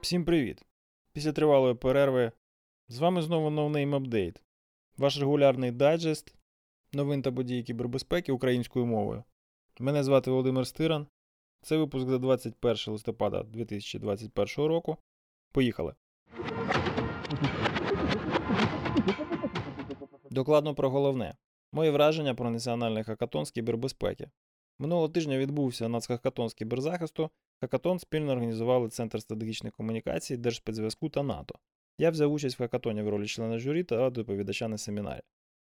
Всім привіт! Після тривалої перерви з вами знову NoName Update, ваш регулярний дайджест новин та подій кібербезпеки українською мовою. Мене звати Володимир Стиран. Це випуск за 21 листопада 2021 року. Поїхали! Докладно про головне. Мої враження про національний хакатон з кібербезпеки. Минулого тижня відбувся нацхакатон з кіберзахисту. Хакатон спільно організували Центр стратегічних комунікацій, Держспецзв'язку та НАТО. Я взяв участь в хакатоні в ролі члена журі та доповідача на семінарі.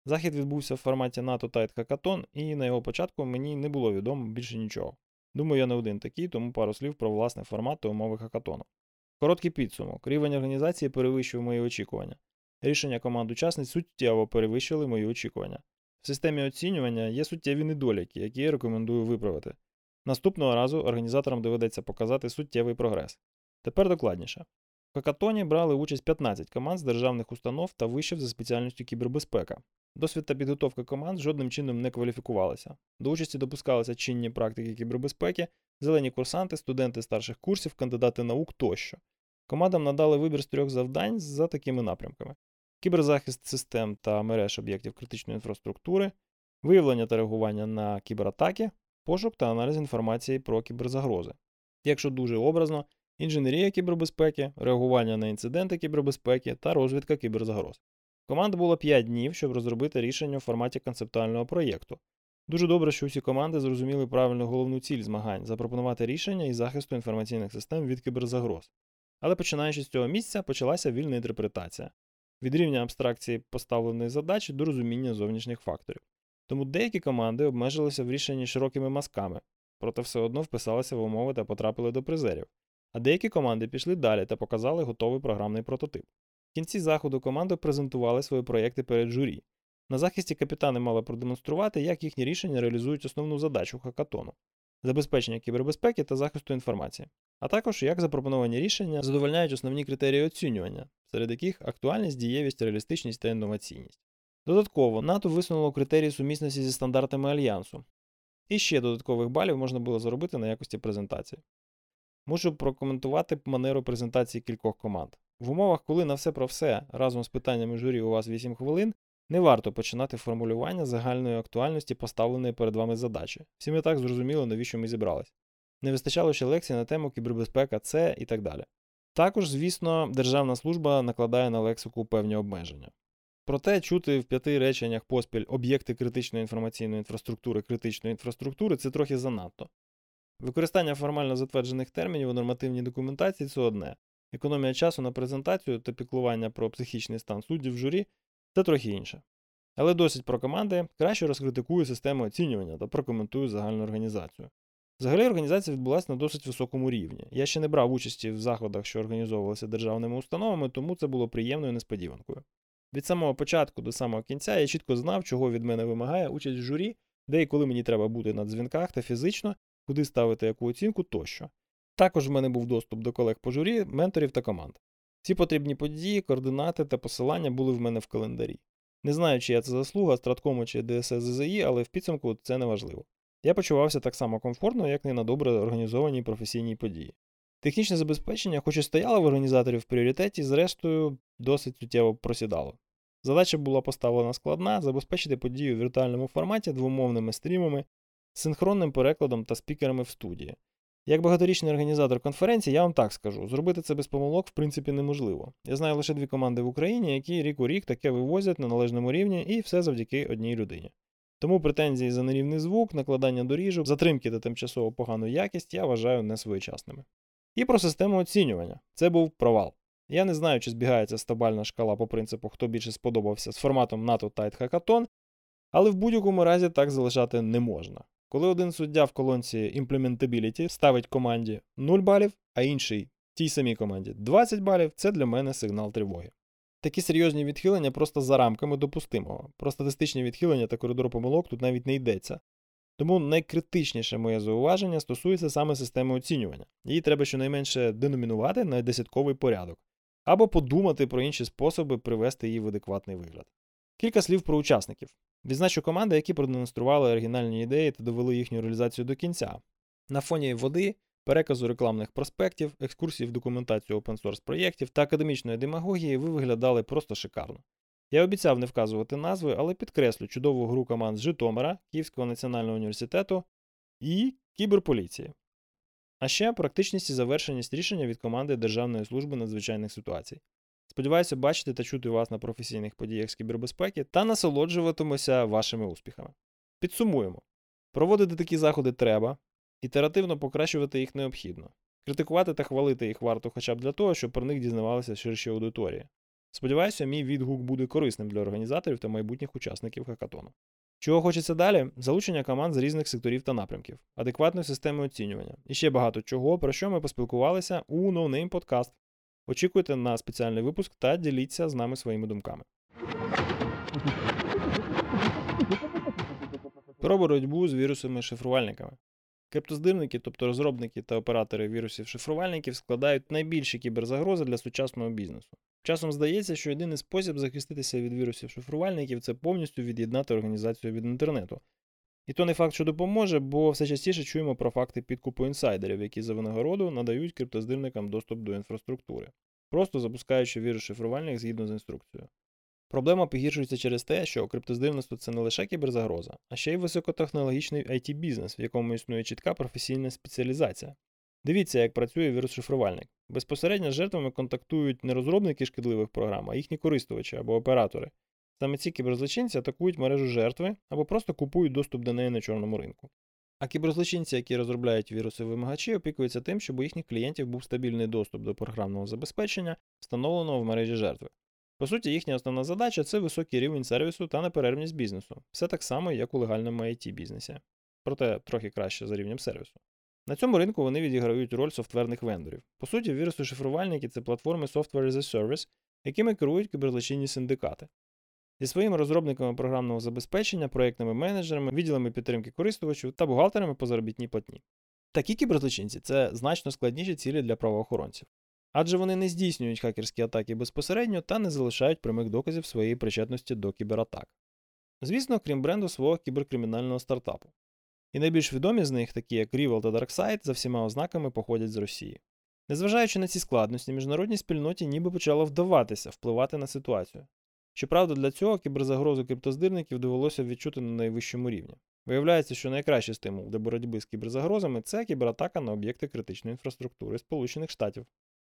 Захід відбувся в форматі NATO TIDE Hackathon, і на його початку мені не було відомо більше нічого. Думаю, я не один такий, тому пару слів про власний формат та умови хакатону. Короткий підсумок. Рівень організації перевищив мої очікування. Рішення команд учасниць суттєво перевищили мої очікування. В системі оцінювання є суттєві недоліки, які я рекомендую виправити. Наступного разу організаторам доведеться показати суттєвий прогрес. Тепер докладніше. В хакатоні брали участь 15 команд з державних установ та вишів за спеціальністю кібербезпека. Досвід та підготовка команд жодним чином не кваліфікувалися. До участі допускалися чинні практики кібербезпеки, зелені курсанти, студенти старших курсів, кандидати наук тощо. Командам надали вибір з трьох завдань за такими напрямками: кіберзахист систем та мереж об'єктів критичної інфраструктури, виявлення та реагування на кібератаки, пошук та аналіз інформації про кіберзагрози. Якщо дуже образно, інженерія кібербезпеки, реагування на інциденти кібербезпеки та розвідка кіберзагроз. Команда було 5 днів, щоб розробити рішення у форматі концептуального проєкту. Дуже добре, що всі команди зрозуміли правильну головну ціль змагань запропонувати рішення і захисту інформаційних систем від кіберзагроз. Але починаючи з цього місця, почалася вільна інтерпретація від рівня абстракції поставленої задачі до розуміння зовнішніх факторів. Тому деякі команди обмежилися в рішенні широкими мазками, проте все одно вписалися в умови та потрапили до призерів. А деякі команди пішли далі та показали готовий програмний прототип. В кінці заходу команди презентували свої проєкти перед журі. На захисті капітани мали продемонструвати, як їхні рішення реалізують основну задачу хакатону забезпечення кібербезпеки та захисту інформації, а також як запропоновані рішення задовольняють основні критерії оцінювання, серед яких актуальність, дієвість, реалістичність та інноваційність. Додатково, НАТО висунуло критерії сумісності зі стандартами альянсу. І ще додаткових балів можна було заробити на якості презентації. Мушу прокоментувати манеру презентації кількох команд. В умовах, коли на все про все разом з питаннями журі у вас 8 хвилин, не варто починати формулювання загальної актуальності поставленої перед вами задачі. Всім і так зрозуміло, навіщо ми зібрались. Не вистачало ще лекцій на тему кібербезпека, це і так далі. Також, звісно, державна служба накладає на лексику певні обмеження. Проте чути в п'яти реченнях поспіль об'єкти критичної інформаційної інфраструктури критичної інфраструктури це трохи занадто. Використання формально затверджених термінів у нормативній документації це одне. Економія часу на презентацію та піклування про психічний стан суддів в журі це трохи інше. Але досить про команди, краще розкритикую систему оцінювання та прокоментую загальну організацію. Взагалі організація відбулася на досить високому рівні. Я ще не брав участі в заходах, що організовувалися державними установами, тому це було приємною несподіванкою. Від самого початку до самого кінця я чітко знав, чого від мене вимагає участь в журі, де і коли мені треба бути на дзвінках та фізично, куди ставити яку оцінку тощо. Також в мене був доступ до колег по журі, менторів та команд. Всі потрібні події, координати та посилання були в мене в календарі. Не знаю, чи я це заслуга, Страткому чи ДССЗІ, але в підсумку це не важливо. Я почувався так само комфортно, як і на добре організованій професійній події. Технічне забезпечення, хоч і стояло в організаторів в пріоритеті, зрештою досить суттєво просідало. Задача була поставлена складна забезпечити подію в віртуальному форматі двомовними стрімами, синхронним перекладом та спікерами в студії. Як багаторічний організатор конференції, я вам так скажу, зробити це без помилок в принципі неможливо. Я знаю лише дві команди в Україні, які рік у рік таке вивозять на належному рівні, і все завдяки одній людині. Тому претензії за нерівний звук, накладання доріжок, затримки та тимчасово погану якість я вважаю несвоєчасними. І про систему оцінювання. Це був провал. Я не знаю, чи збігається стабальна шкала по принципу, хто більше сподобався з форматом NATO Tight Hackathon, але в будь-якому разі так залишати не можна. Коли один суддя в колонці Implementability ставить команді 0 балів, а інший тій самій команді 20 балів, це для мене сигнал тривоги. Такі серйозні відхилення просто за рамками допустимого. Про статистичні відхилення та коридор помилок тут навіть не йдеться. Тому найкритичніше моє зауваження стосується саме системи оцінювання. Її треба щонайменше деномінувати на десятковий порядок, або подумати про інші способи привести її в адекватний вигляд. Кілька слів про учасників. Відзначу команди, які продемонстрували оригінальні ідеї та довели їхню реалізацію до кінця. На фоні води, переказу рекламних проспектів, екскурсій в документацію open-source проєктів та академічної демагогії ви виглядали просто шикарно. Я обіцяв не вказувати назви, але підкреслю чудову гру команд з Житомира, Київського національного університету і кіберполіції. А ще практичність і завершеність рішення від команди Державної служби надзвичайних ситуацій. Сподіваюся бачити та чути вас на професійних подіях з кібербезпеки та насолоджуватимуся вашими успіхами. Підсумуємо: проводити такі заходи треба, ітеративно покращувати їх необхідно. Критикувати та хвалити їх варто хоча б для того, щоб про них дізнавалися ширші аудиторії. Сподіваюся, мій відгук буде корисним для організаторів та майбутніх учасників хакатону. Чого хочеться далі? Залучення команд з різних секторів та напрямків, адекватної системи оцінювання і ще багато чого, про що ми поспілкувалися у Name Podcast. Очікуйте на спеціальний випуск та діліться з нами своїми думками. Про боротьбу з вірусами-шифрувальниками. Криптоздирники, тобто розробники та оператори вірусів-шифрувальників, складають найбільші кіберзагрози для сучасного бізнесу. Часом здається, що єдиний спосіб захиститися від вірусів-шифрувальників це повністю від'єднати організацію від інтернету. І то не факт, що допоможе, бо все частіше чуємо про факти підкупу інсайдерів, які за винагороду надають криптоздирникам доступ до інфраструктури, просто запускаючи вірус шифрувальник згідно з інструкцією. Проблема погіршується через те, що криптоздирництво це не лише кіберзагроза, а ще й високотехнологічний it бізнес в якому існує чітка професійна спеціалізація. Дивіться, як працює вірус-шифрувальник. Безпосередньо з жертвами контактують не розробники шкідливих програм, а їхні користувачі або оператори. Саме ці кіберзлочинці атакують мережу жертви або просто купують доступ до неї на чорному ринку. А кіберзлочинці, які розробляють віруси вимагачі, опікуються тим, щоб у їхніх клієнтів був стабільний доступ до програмного забезпечення, встановленого в мережі жертви. По суті, їхня основна задача це високий рівень сервісу та неперервність бізнесу. Все так само, як у легальному it бізнесі. Проте трохи краще за рівнем сервісу. На цьому ринку вони відіграють роль софтверних вендорів. По суті, віруси-шифрувальники це платформи Software as a Service, якими керують кіберзлочинні синдикати. Зі своїми розробниками програмного забезпечення, проєктними менеджерами, відділами підтримки користувачів та бухгалтерами по заробітній платні. Такі кіберзлочинці це значно складніші цілі для правоохоронців. Адже вони не здійснюють хакерські атаки безпосередньо та не залишають прямих доказів своєї причетності до кібератак. Звісно, крім бренду свого кіберкримінального стартапу. І найбільш відомі з них, такі як Rival та DarkSide, за всіма ознаками походять з Росії. Незважаючи на ці складності, міжнародній спільноті ніби почало вдаватися впливати на ситуацію. Щоправда, для цього кіберзагрозу криптоздирників довелося відчути на найвищому рівні. Виявляється, що найкращий стимул для боротьби з кіберзагрозами це кібератака на об'єкти критичної інфраструктури Сполучених Штатів.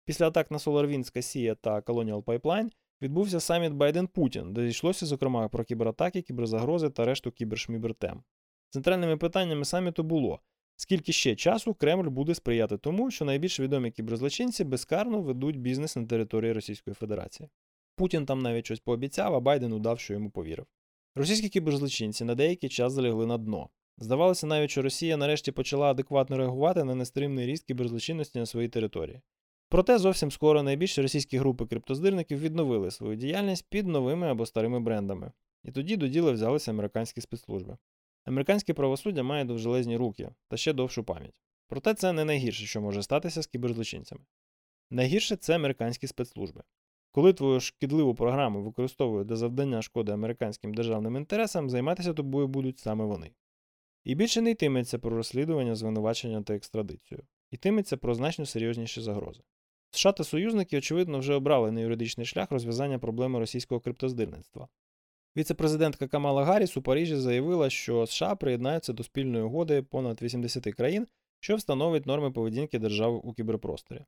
Після атак на SolarWinds, Cassia та Colonial Pipeline відбувся саміт Байден-Путін, де йшлося, зокрема, про кібератаки, кіберзагрози та решту кібершмібертем. Центральними питаннями саміту було, скільки ще часу Кремль буде сприяти тому, що найбільш відомі кіберзлочинці безкарно ведуть бізнес на території Російської Федерації. Путін там навіть щось пообіцяв, а Байден удав, що йому повірив. Російські кіберзлочинці на деякий час залягли на дно. Здавалося навіть, що Росія нарешті почала адекватно реагувати на нестримний ріст кіберзлочинності на своїй території. Проте зовсім скоро найбільші російські групи криптоздирників відновили свою діяльність під новими або старими брендами. І тоді до діла взялися американські спецслужби. Американське правосуддя має довжелезні руки та ще довшу пам'ять. Проте це не найгірше, що може статися з кіберзлочинцями. Найгірше це американські спецслужби. Коли твою шкідливу програму використовують для завдання шкоди американським державним інтересам, займатися тобою будуть саме вони. І більше не йтиметься про розслідування, звинувачення та екстрадицію, йтиметься про значно серйозніші загрози. США та союзники, очевидно, вже обрали на юридичний шлях розв'язання проблеми російського криптоздирництва. Віце-президентка Камала Гарріс у Парижі заявила, що США приєднаються до спільної угоди понад 80 країн, що встановить норми поведінки держав у кіберпросторі.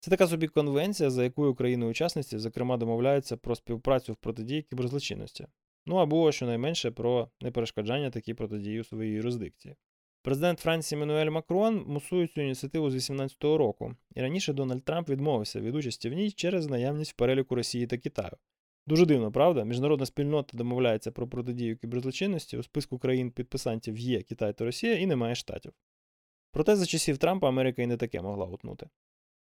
Це така собі конвенція, за якою країни-учасниці, зокрема, домовляються про співпрацю в протидії кіберзлочинності, ну або щонайменше про неперешкоджання такій протидії у своїй юрисдикції. Президент Франції Мануель Макрон мусує цю ініціативу з 2018 року, і раніше Дональд Трамп відмовився від участі в ній через наявність в переліку Росії та Китаю. Дуже дивно, правда? Міжнародна спільнота домовляється про протидію кіберзлочинності. У списку країн-підписантів є Китай та Росія і немає штатів. Проте за часів Трампа Америка і не таке могла утнути.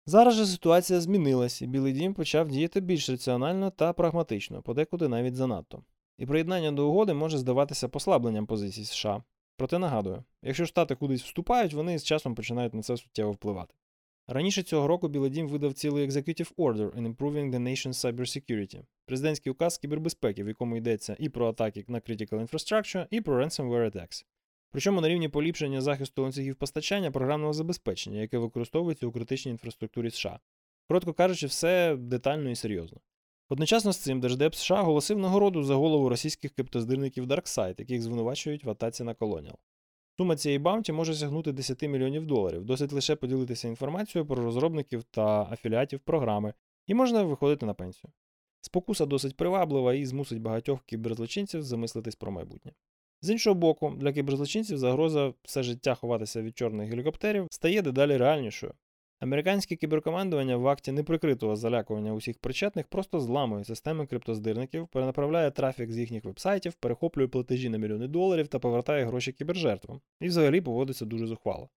Зараз же ситуація змінилась, і Білий Дім почав діяти більш раціонально та прагматично, подекуди навіть занадто. І приєднання до угоди може здаватися послабленням позицій США. Проте нагадую, якщо Штати кудись вступають, вони з часом починають на це суттєво впливати. Раніше цього року Білий Дім видав цілий Executive Order in Improving the Nation's Cybersecurity – президентський указ кібербезпеки, в якому йдеться і про атаки на Critical Infrastructure, і про ransomware attacks. Причому на рівні поліпшення захисту ланцюгів постачання програмного забезпечення, яке використовується у критичній інфраструктурі США. Коротко кажучи, все детально і серйозно. Одночасно з цим Держдеп США оголосив нагороду за голову російських криптоздирників DarkSide, яких звинувачують в атаці на колоніал. Сума цієї баунті може сягнути 10 мільйонів доларів, досить лише поділитися інформацією про розробників та афіліатів програми, і можна виходити на пенсію. Спокуса досить приваблива і змусить багатьох кіберзлочинців замислитись про майбутнє. З іншого боку, для кіберзлочинців загроза все життя ховатися від чорних гелікоптерів стає дедалі реальнішою. Американське кіберкомандування в акті неприкритого залякування усіх причетних просто зламує системи криптоздирників, перенаправляє трафік з їхніх вебсайтів, перехоплює платежі на мільйони доларів та повертає гроші кібержертвам, і взагалі поводиться дуже зухвало.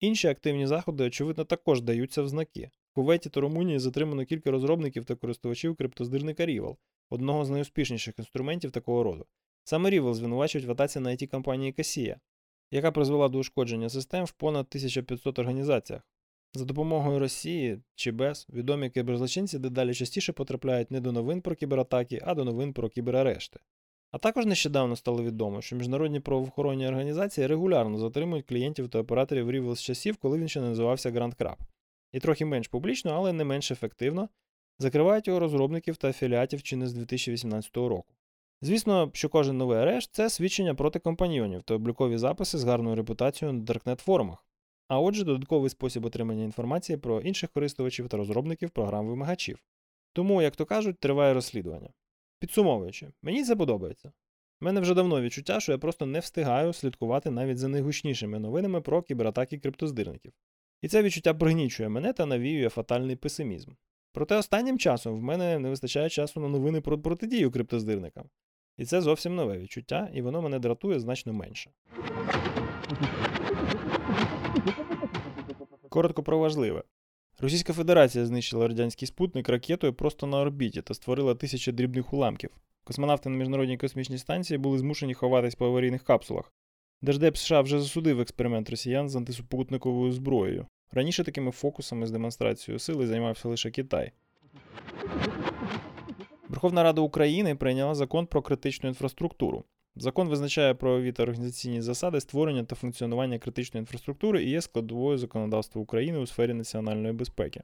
Інші активні заходи, очевидно, також даються в знаки. В Кувейті та Румунії затримано кілька розробників та користувачів криптоздирника Rival, одного з найуспішніших інструментів такого роду. Саме Rival звинувачують в атаці на it компанії Cassia, яка призвела до ушкодження систем в понад 1500 організаціях. За допомогою Росії чи без відомі кіберзлочинці дедалі частіше потрапляють не до новин про кібератаки, а до новин про кіберарешти. А також нещодавно стало відомо, що міжнародні правоохоронні організації регулярно затримують клієнтів та операторів Rival з часів, коли він ще не називався Grand Crab. І трохи менш публічно, але не менш ефективно, закривають його розробників та афіліатів чи не з 2018 року. Звісно, що кожен новий арешт це свідчення проти компаньйонів та облікові записи з гарною репутацією на даркнет форумах а отже, додатковий спосіб отримання інформації про інших користувачів та розробників програм вимагачів. Тому, як то кажуть, триває розслідування. Підсумовуючи, мені це подобається. У мене вже давно відчуття, що я просто не встигаю слідкувати навіть за найгучнішими новинами про кібератаки криптоздирників. І це відчуття пригнічує мене та навіює фатальний песимізм. Проте останнім часом в мене не вистачає часу на новини про протидію криптоздирникам. І це зовсім нове відчуття, і воно мене дратує значно менше. Коротко про важливе. Російська Федерація знищила радянський спутник ракетою просто на орбіті та створила тисячі дрібних уламків. Космонавти на міжнародній космічній станції були змушені ховатись по аварійних капсулах. Держдеп США вже засудив експеримент росіян з антисупутниковою зброєю. Раніше такими фокусами з демонстрацією сили займався лише Китай. Верховна Рада України прийняла закон про критичну інфраструктуру. Закон визначає правові та організаційні засади створення та функціонування критичної інфраструктури і є складовою законодавства України у сфері національної безпеки.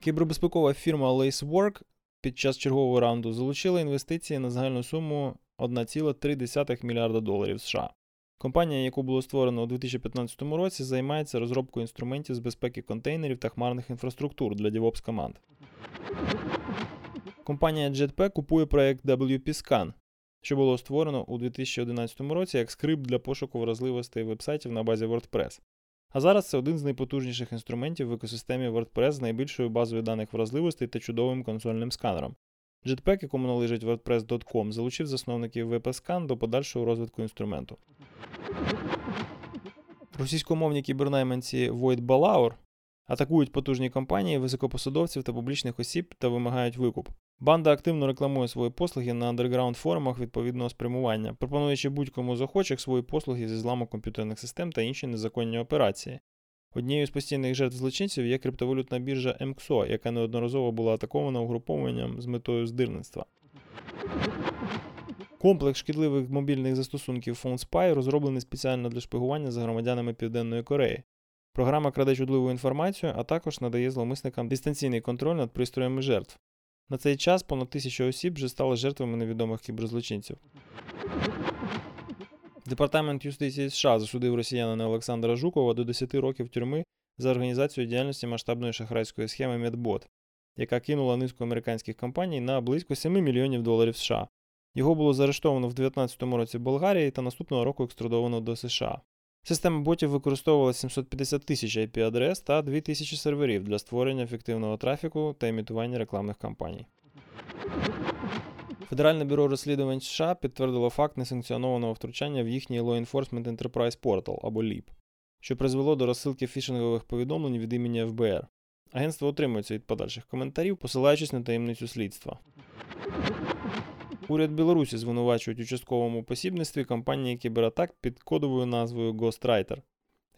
Кібербезпекова фірма LaceWork під час чергового раунду залучила інвестиції на загальну суму 1,3 мільярда доларів США. Компанія, яку було створено у 2015 році, займається розробкою інструментів з безпеки контейнерів та хмарних інфраструктур для DevOps команд. Компанія Jetpack купує проект WP-Scan, що було створено у 2011 році як скрипт для пошуку вразливостей вебсайтів на базі WordPress. А зараз це один з найпотужніших інструментів в екосистемі WordPress з найбільшою базою даних вразливостей та чудовим консольним сканером. Jetpack, якому належить WordPress.com, залучив засновників WP-Scan до подальшого розвитку інструменту. Російськомовні кібернайманці Void Balaur атакують потужні компанії, високопосадовців та публічних осіб та вимагають викуп. Банда активно рекламує свої послуги на андерграунд форумах відповідного спрямування, пропонуючи будь-кому з охочих свої послуги зі зламу комп'ютерних систем та інші незаконні операції. Однією з постійних жертв злочинців є криптовалютна біржа MXO, яка неодноразово була атакована угрупованням з метою здирництва. Комплекс шкідливих мобільних застосунків PhoneSpy розроблений спеціально для шпигування за громадянами Південної Кореї. Програма краде чудливу інформацію, а також надає зловмисникам дистанційний контроль над пристроями жертв. На цей час понад тисячу осіб вже стали жертвами невідомих кіберзлочинців. Департамент юстиції США засудив росіянина Олександра Жукова до 10 років тюрми за організацію діяльності масштабної шахрайської схеми Медбот, яка кинула низку американських компаній на близько 7 мільйонів доларів США. Його було заарештовано в 2019 році в Болгарії та наступного року екстрадовано до США. Система ботів використовувала 750 тисяч IP-адрес та 2000 серверів для створення ефективного трафіку та імітування рекламних кампаній. Федеральне бюро розслідувань США підтвердило факт несанкціонованого втручання в їхній Law Enforcement Enterprise Portal або LEAP, що призвело до розсилки фішингових повідомлень від імені ФБР. Агентство утримується від подальших коментарів, посилаючись на таємницю слідства. Уряд Білорусі звинувачують у частковому посібництві компанії кібератак під кодовою назвою Ghostwriter.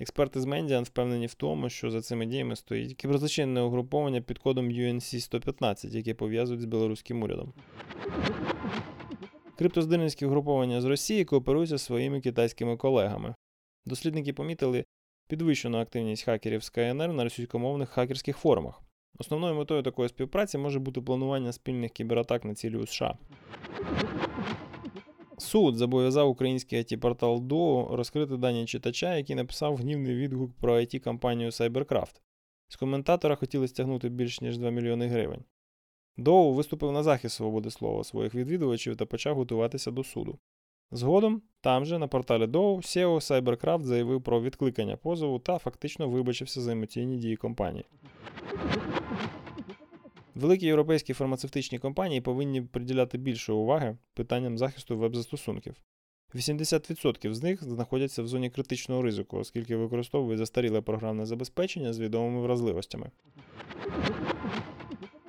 Експерти з Мендіан впевнені в тому, що за цими діями стоїть кіберзлочинне угруповання під кодом UNC-115, яке пов'язують з білоруським урядом. Криптоздирницькі угруповання з Росії кооперуються своїми китайськими колегами. Дослідники помітили підвищену активність хакерів з КНР на російськомовних хакерських форумах. Основною метою такої співпраці може бути планування спільних кібератак на цілі у США. Суд зобов'язав український it портал ДО розкрити дані читача, який написав гнівний відгук про it компанію Cybercraft. З коментатора хотіли стягнути більш ніж 2 мільйони гривень. Доу виступив на захист свободи слова своїх відвідувачів та почав готуватися до суду. Згодом, там же на порталі Доу, SEO Cybercraft заявив про відкликання позову та фактично вибачився за емоційні дії компанії. Великі європейські фармацевтичні компанії повинні приділяти більше уваги питанням захисту веб-застосунків. 80% з них знаходяться в зоні критичного ризику, оскільки використовують застаріле програмне забезпечення з відомими вразливостями.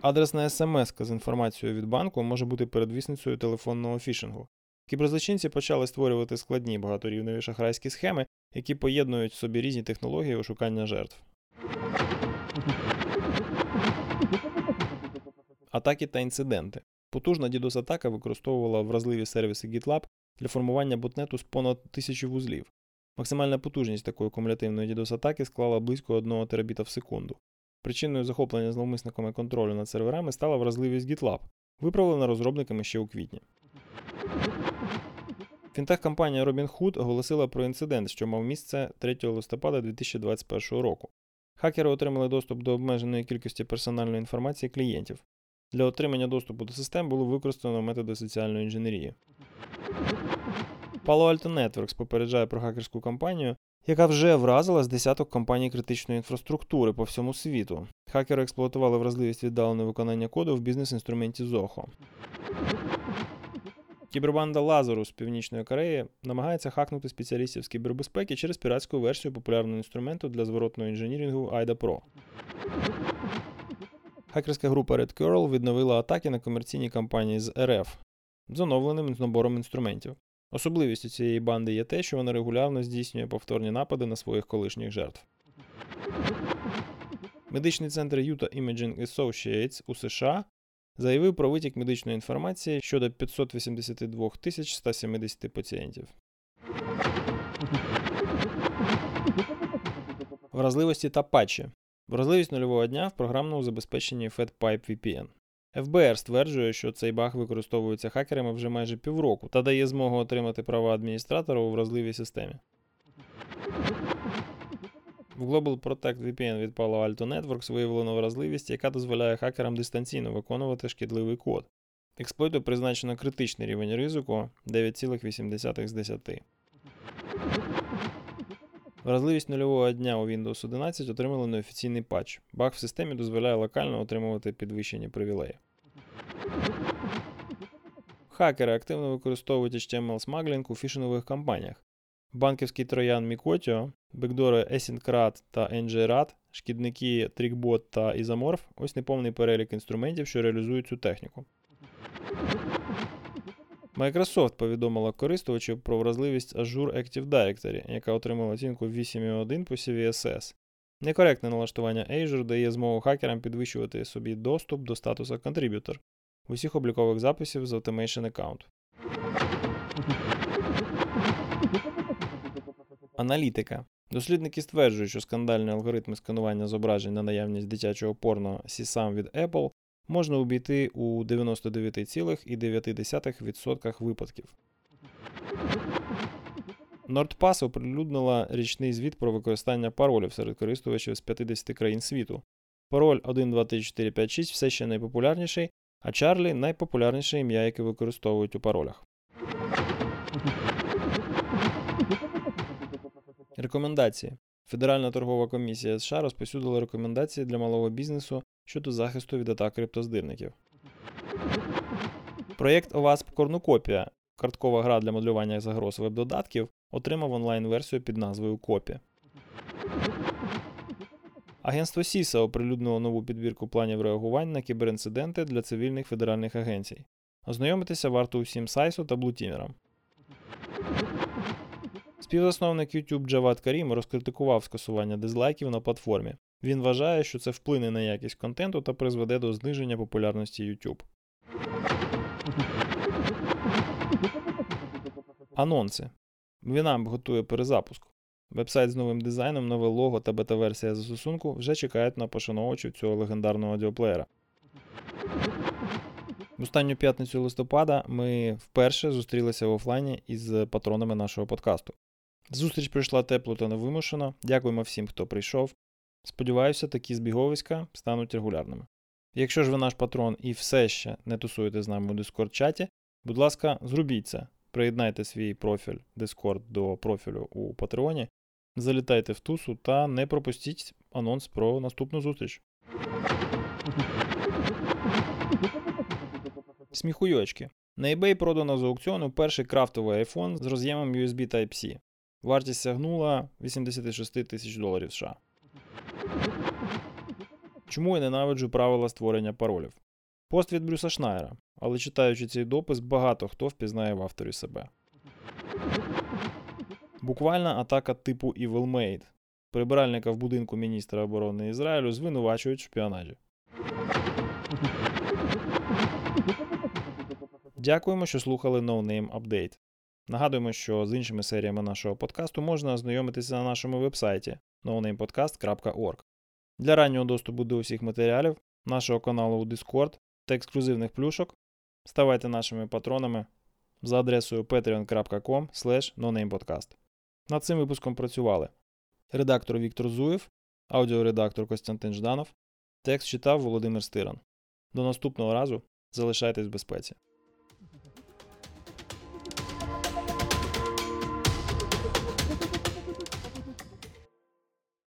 Адресна смс з інформацією від банку може бути передвісницею телефонного фішингу. Кіберзлочинці почали створювати складні багаторівневі шахрайські схеми, які поєднують в собі різні технології ошукання жертв. Атаки та інциденти. Потужна DDoS-атака використовувала вразливі сервіси GitLab для формування ботнету з понад тисячі вузлів. Максимальна потужність такої кумулятивної DDoS-атаки склала близько 1 терабіта в секунду. Причиною захоплення зловмисниками контролю над серверами стала вразливість GitLab, виправлена розробниками ще у квітні. Фінтех-компанія Robinhood оголосила про інцидент, що мав місце 3 листопада 2021 року. Хакери отримали доступ до обмеженої кількості персональної інформації клієнтів. Для отримання доступу до систем було використано методи соціальної інженерії. Palo Alto Networks попереджає про хакерську кампанію, яка вже вразила з десяток компаній критичної інфраструктури по всьому світу. Хакери експлуатували вразливість віддаленого виконання коду в бізнес-інструменті Zoho. Кібербанда Lazarus з Північної Кореї намагається хакнути спеціалістів з кібербезпеки через піратську версію популярного інструменту для зворотного інженірингу AIDA Pro. Хакерська група Red Curl відновила атаки на комерційні компанії з РФ з оновленим набором інструментів. Особливістю цієї банди є те, що вона регулярно здійснює повторні напади на своїх колишніх жертв. Медичний центр Utah Imaging Associates у США заявив про витік медичної інформації щодо 582 170 пацієнтів. Вразливості та патчі. Вразливість нульового дня в програмному забезпеченні FedPipe VPN. ФБР стверджує, що цей баг використовується хакерами вже майже півроку та дає змогу отримати права адміністратора у вразливій системі. В Global Protect VPN від Palo Alto Networks виявлено вразливість, яка дозволяє хакерам дистанційно виконувати шкідливий код. Експлойту призначено критичний рівень ризику 9,8 з 10. Вразливість нульового дня у Windows 11 отримали неофіційний патч. Баг в системі дозволяє локально отримувати підвищені привілеї. Хакери активно використовують HTML смаглінг у фішингових кампаніях. Банківський троян Micotio, бекдори Async та NGRAT, шкідники TrickBot та Isomorph – ось неповний перелік інструментів, що реалізують цю техніку. Microsoft повідомила користувачів про вразливість Azure Active Directory, яка отримала оцінку 8,1 по CVSS. Некоректне налаштування Azure дає змогу хакерам підвищувати собі доступ до статусу Contributor усіх облікових записів з Automation Account. Аналітика. Дослідники стверджують, що скандальні алгоритми сканування зображень на наявність дитячого порно CSAM від Apple можна обійти у 99,9% випадків. NordPass оприлюднила річний звіт про використання паролів серед користувачів з 50 країн світу. Пароль 123456 все ще найпопулярніший, а Чарлі найпопулярніше ім'я, яке використовують у паролях. Рекомендації. Федеральна торгова комісія США розповсюдила рекомендації для малого бізнесу щодо захисту від атак криптоздирників. Проєкт OWASP Корнукопія карткова гра для моделювання загроз веб-додатків отримав онлайн-версію під назвою Копі. Агентство Сіса оприлюднило нову підбірку планів реагувань на кіберінциденти для цивільних федеральних агенцій. Ознайомитися варто усім Сайсу та Блутімерам. Співзасновник YouTube Джават Карім розкритикував скасування дизлайків на платформі. Він вважає, що це вплине на якість контенту та призведе до зниження популярності YouTube. Анонси. Winamp готує перезапуск. Вебсайт з новим дизайном, нове лого та бета-версія застосунку вже чекають на пошановувачів цього легендарного аудіоплеєра. В останню п'ятницю листопада ми вперше зустрілися в офлайні із патронами нашого подкасту. Зустріч прийшла тепло та невимушено. Дякуємо всім, хто прийшов. Сподіваюся, такі збіговиська стануть регулярними. Якщо ж ви наш патрон і все ще не тусуєте з нами у Discord чаті, будь ласка, зробіть це. Приєднайте свій профіль Discord до профілю у Патреоні, залітайте в тусу та не пропустіть анонс про наступну зустріч. Сміхуйочки. На eBay продано з аукціону перший крафтовий iPhone з роз'ємом USB Type-C. Вартість сягнула 86 тисяч доларів США. Чому я ненавиджу правила створення паролів? Пост від Брюса Шнайера, але читаючи цей допис, багато хто впізнає в авторі себе. Буквальна атака типу Evil Maid. Прибиральника в будинку міністра оборони Ізраїлю звинувачують в шпіонажі. Дякуємо, що слухали No Name Update. Нагадуємо, що з іншими серіями нашого подкасту можна ознайомитися на нашому вебсайті nonamepodcast.org. Для раннього доступу до усіх матеріалів, нашого каналу у Discord та ексклюзивних плюшок ставайте нашими патронами за адресою patreon.com nonamepodcast. Над цим випуском працювали редактор Віктор Зуєв, аудіоредактор Костянтин Жданов, текст читав Володимир Стиран. До наступного разу залишайтесь в безпеці.